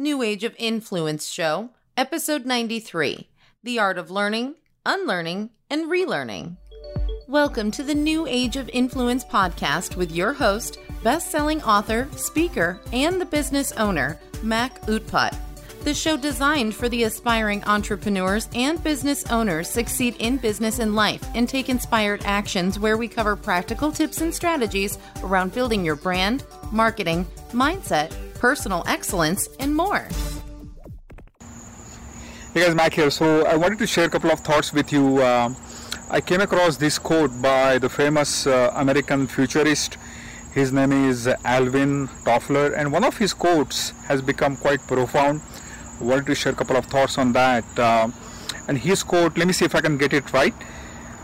New Age of Influence Show, Episode 93 The Art of Learning, Unlearning, and Relearning. Welcome to the New Age of Influence podcast with your host, best selling author, speaker, and the business owner, Mac Utpat. The show designed for the aspiring entrepreneurs and business owners succeed in business and life and take inspired actions where we cover practical tips and strategies around building your brand, marketing, mindset, personal excellence, and more. Hey guys, Mac here. So I wanted to share a couple of thoughts with you. Uh, I came across this quote by the famous uh, American futurist. His name is Alvin Toffler, and one of his quotes has become quite profound. I wanted to share a couple of thoughts on that. Uh, and his quote, let me see if I can get it right.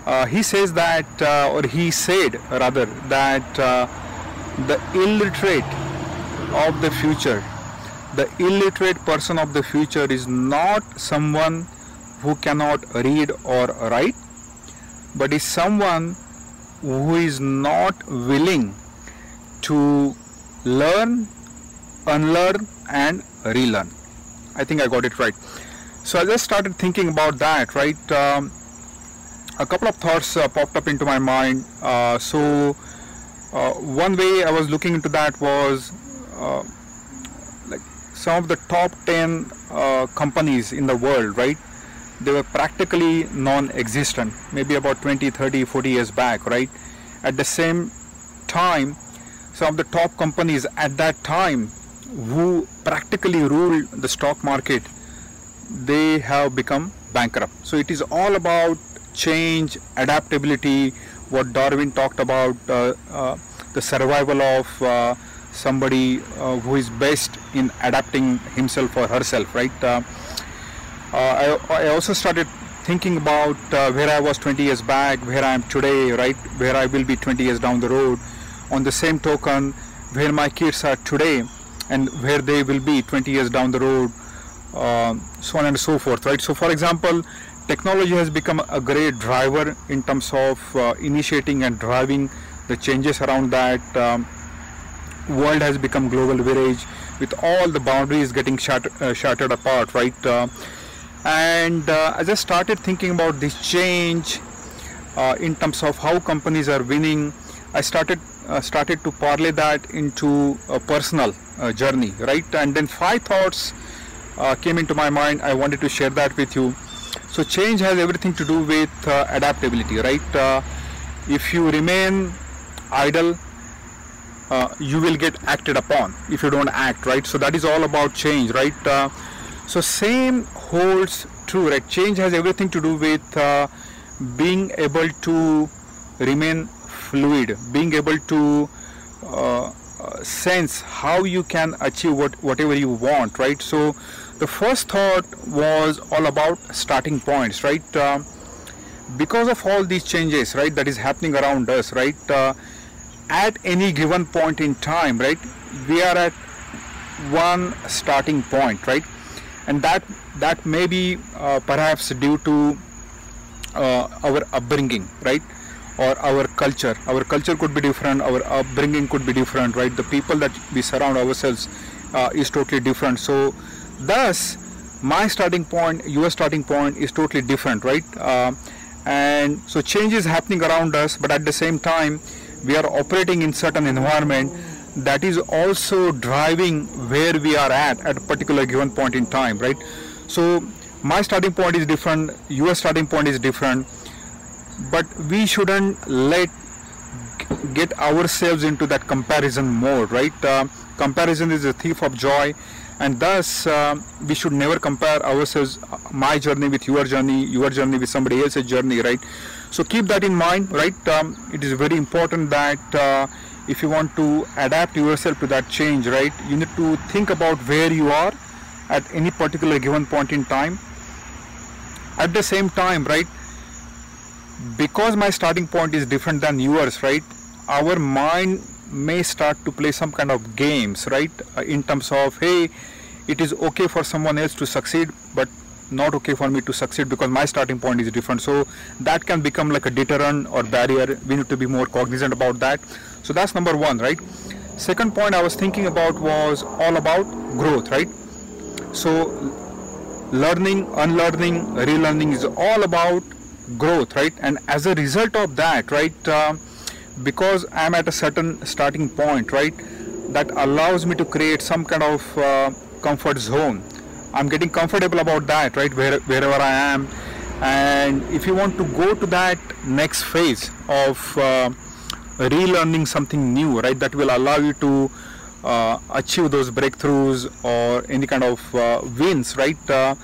Uh, he says that, uh, or he said rather, that uh, the illiterate of the future. The illiterate person of the future is not someone who cannot read or write but is someone who is not willing to learn unlearn and relearn. I think i got it right. So i just started thinking about that right? Um, a couple of thoughts uh, popped up into my mind. Uh, so uh, one way i was looking into that was like some of the top 10 uh, companies in the world right? They were practically non-existent maybe about 20 30 40 years back right? At the same time some of the top companies at that time who practically ruled the stock market they have become bankrupt. So it is all about change adaptability what darwin talked about uh, uh, the survival of uh, somebody uh, who is best in adapting himself or herself right? Uh, uh, I, I also started thinking about uh, where I was 20 years back where I am today right? Where I will be 20 years down the road. On the same token where my kids are today and where they will be 20 years down the road uh, so on and so forth right? So for example technology has become a great driver in terms of initiating and driving the changes around that. Um, world has become global village with all the boundaries getting shat- uh, shattered apart right uh, and uh, i started thinking about this change uh, in terms of how companies are winning i started uh, started to parlay that into a personal uh, journey right? And then five thoughts came into my mind. I wanted to share that with you. So change has everything to do with adaptability right? If you remain idle uh, you will get acted upon if you don't act right? So that is all about change right? Uh, so same holds true right? Change has everything to do with uh, being able to remain fluid being able to uh, uh, sense how you can achieve what whatever you want right? So the first thought was all about starting points right? Uh, because of all these changes right that is happening around us right at any given point in time right we are at one starting point right? And that that may be uh, perhaps due to uh, our upbringing right? Or our culture. Our culture could be different our upbringing could be different right? The people that we surround ourselves uh, is totally different. So thus my starting point your starting point is totally different right? Uh, and so change is happening around us but at the same time we are operating in certain environment that is also driving where we are at at a particular given point in time right? So my starting point is different your starting point is different but we shouldn't let get ourselves into that comparison mode right? Uh, comparison is a thief of joy and thus uh, we should never compare ourselves my journey with your journey your journey with somebody else's journey right? So keep that in mind right? Um, it is very important that uh, if you want to adapt yourself to that change right? You need to think about where you are at any particular given point in time. At the same time right because my starting point is different than yours right our mind may start to play some kind of games right? Uh, in terms of hey it is okay for someone else to succeed but not okay for me to succeed because my starting point is different. So that can become like a deterrent or barrier. We need to be more cognizant about that. So that's number one right? Second point i was thinking about was all about growth right? So learning unlearning relearning is all about growth right? And as a result of that right uh, because i'm at a certain starting point right that allows me to create some kind of uh, comfort zone. I'm getting comfortable about that right Where, wherever i am. And if you want to go to that next phase of uh, relearning something new right that will allow you to uh, achieve those breakthroughs or any kind of uh, wins right uh,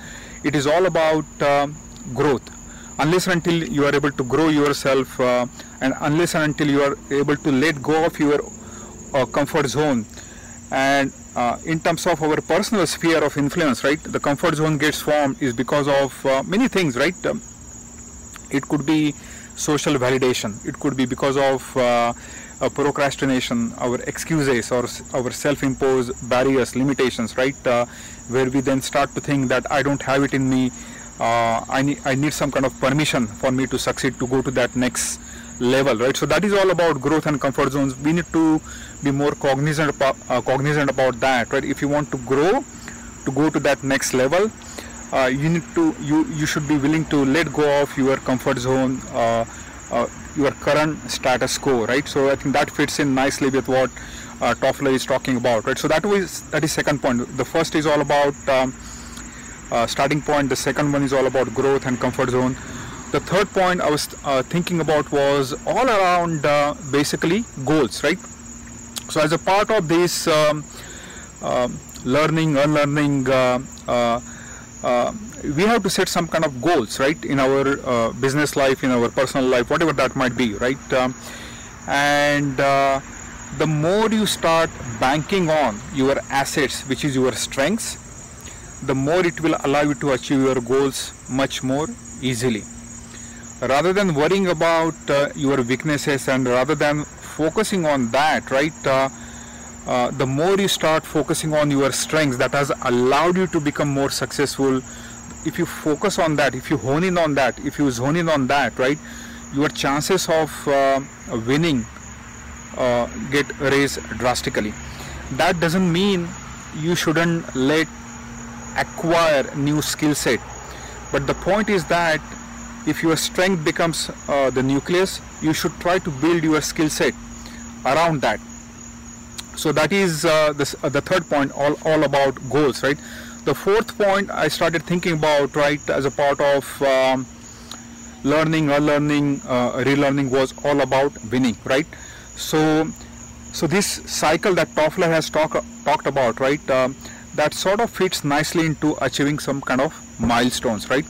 it is all about uh, growth unless and until you are able to grow yourself uh, and unless and until you are able to let go of your uh, comfort zone. And uh, in terms of our personal sphere of influence right the comfort zone gets formed is because of uh, many things right? Um, it could be social validation. It could be because of uh, procrastination our excuses or our self-imposed barriers limitations right? Uh, where we then start to think that i don't have it in me uh, I, need, I need some kind of permission for me to succeed to go to that next level right? So that is all about growth and comfort zones. We need to be more cognizant about, uh, cognizant about that right? If you want to grow to go to that next level uh, you need to you you should be willing to let go of your comfort zone uh, uh, your current status quo right? So i think that fits in nicely with what uh, Toffler is talking about right? So that was that is second point. The first is all about um, uh, starting point the second one is all about growth and comfort zone. The third point i was uh, thinking about was all around uh, basically goals right? So as a part of this um, um learning unlearning uh, uh, uh, we have to set some kind of goals right in our business life in our personal life whatever that might be right? Um, and the more you start banking on your assets which is your strengths the more it will allow you to achieve your goals much more easily. Rather than worrying about uh, your weaknesses and rather than focusing on that right uh, uh, the more you start focusing on your strengths that has allowed you to become more successful. If you focus on that if you hone in on that if you zone in on that right your chances of uh, winning uh, get raised drastically. That doesn't mean you shouldn't let acquire new skill set. But the point is that if your strength becomes uh, the nucleus you should try to build your skill set around that. So that is uh, this, uh, the third point all, all about goals right? The fourth point i started thinking about right as a part of um, learning uh, relearning was all about winning right? So so this cycle that Toffler has talk, talked about right um, that sort of fits nicely into achieving some kind of milestones right?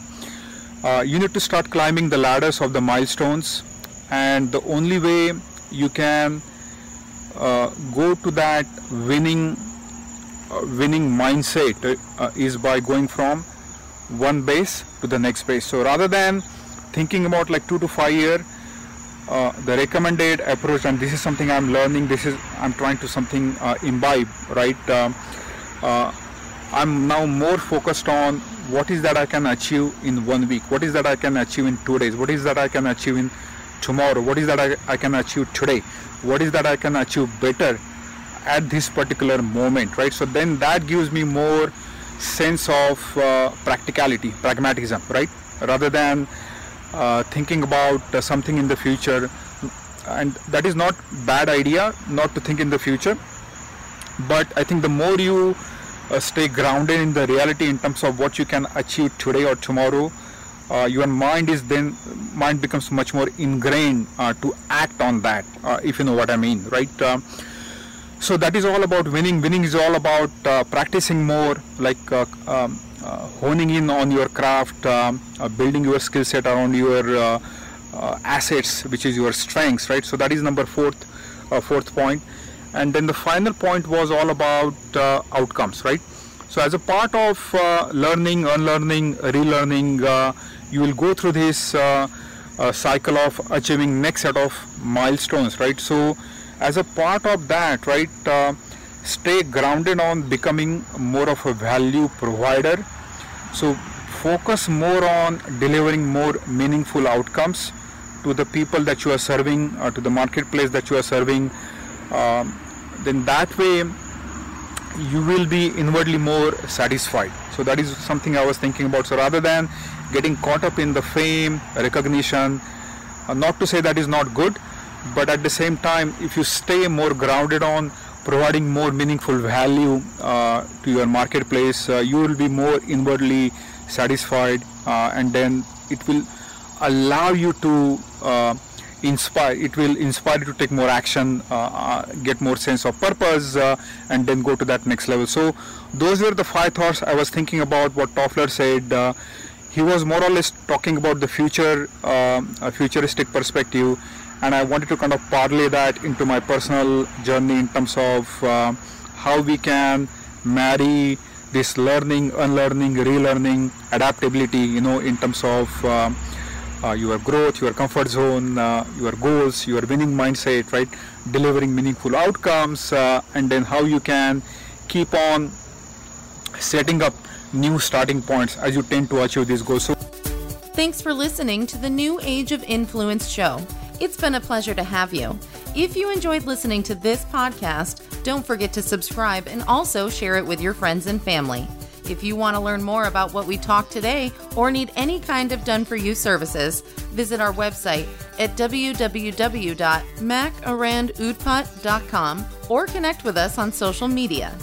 Uh, you need to start climbing the ladders of the milestones and the only way you can uh, go to that winning uh, winning mindset uh, is by going from one base to the next base. So rather than thinking about like two to five year uh, the recommended approach and this is something i'm learning this is i'm trying to something uh, imbibe right? Um, i'm now more focused on what is that i can achieve in one week? What is that i can achieve in two days? What is that i can achieve in tomorrow? What is that i, I can achieve today? What is that i can achieve better at this particular moment right? So then that gives me more sense of uh, practicality pragmatism right? Rather than uh, thinking about uh, something in the future. And that is not bad idea not to think in the future. But i think the more you uh, stay grounded in the reality in terms of what you can achieve today or tomorrow uh, your mind is then mind becomes much more ingrained uh, to act on that uh, if you know what i mean right? Uh, so that is all about winning. Winning is all about uh, practicing more like uh, um, honing in on your craft um, building your skill set around your assets which is your strengths right? So that is number fourth fourth point and then the final point was all about uh, outcomes right? So as a part of uh, learning unlearning relearning uh, you will go through this uh, uh, cycle of achieving next set of milestones right? So as a part of that right uh, stay grounded on becoming more of a value provider. So focus more on delivering more meaningful outcomes to the people that you are serving or to the marketplace that you are serving um, then that way you will be inwardly more satisfied. So that is something I was thinking about. So rather than getting caught up in the fame, recognition, uh, not to say that is not good, but at the same time, if you stay more grounded on providing more meaningful value uh, to your marketplace, uh, you will be more inwardly satisfied, uh, and then it will allow you to uh, inspire it will inspire you to take more action uh, uh, get more sense of purpose uh, and then go to that next level. So those were the five thoughts i was thinking about what toffler said. He was more or less talking about the future a futuristic perspective and i wanted to kind of parlay that into my personal journey in terms of uh, how we can marry this learning unlearning relearning adaptability you know in terms of your growth, your comfort zone, uh, your goals, your winning mindset, right? Delivering meaningful outcomes, uh, and then how you can keep on setting up new starting points as you tend to achieve these goals. So, Thanks for listening to the New Age of Influence show. It's been a pleasure to have you. If you enjoyed listening to this podcast, don't forget to subscribe and also share it with your friends and family. If you want to learn more about what we talked today or need any kind of done for you services, visit our website at www.makarandutpat.com or connect with us on social media.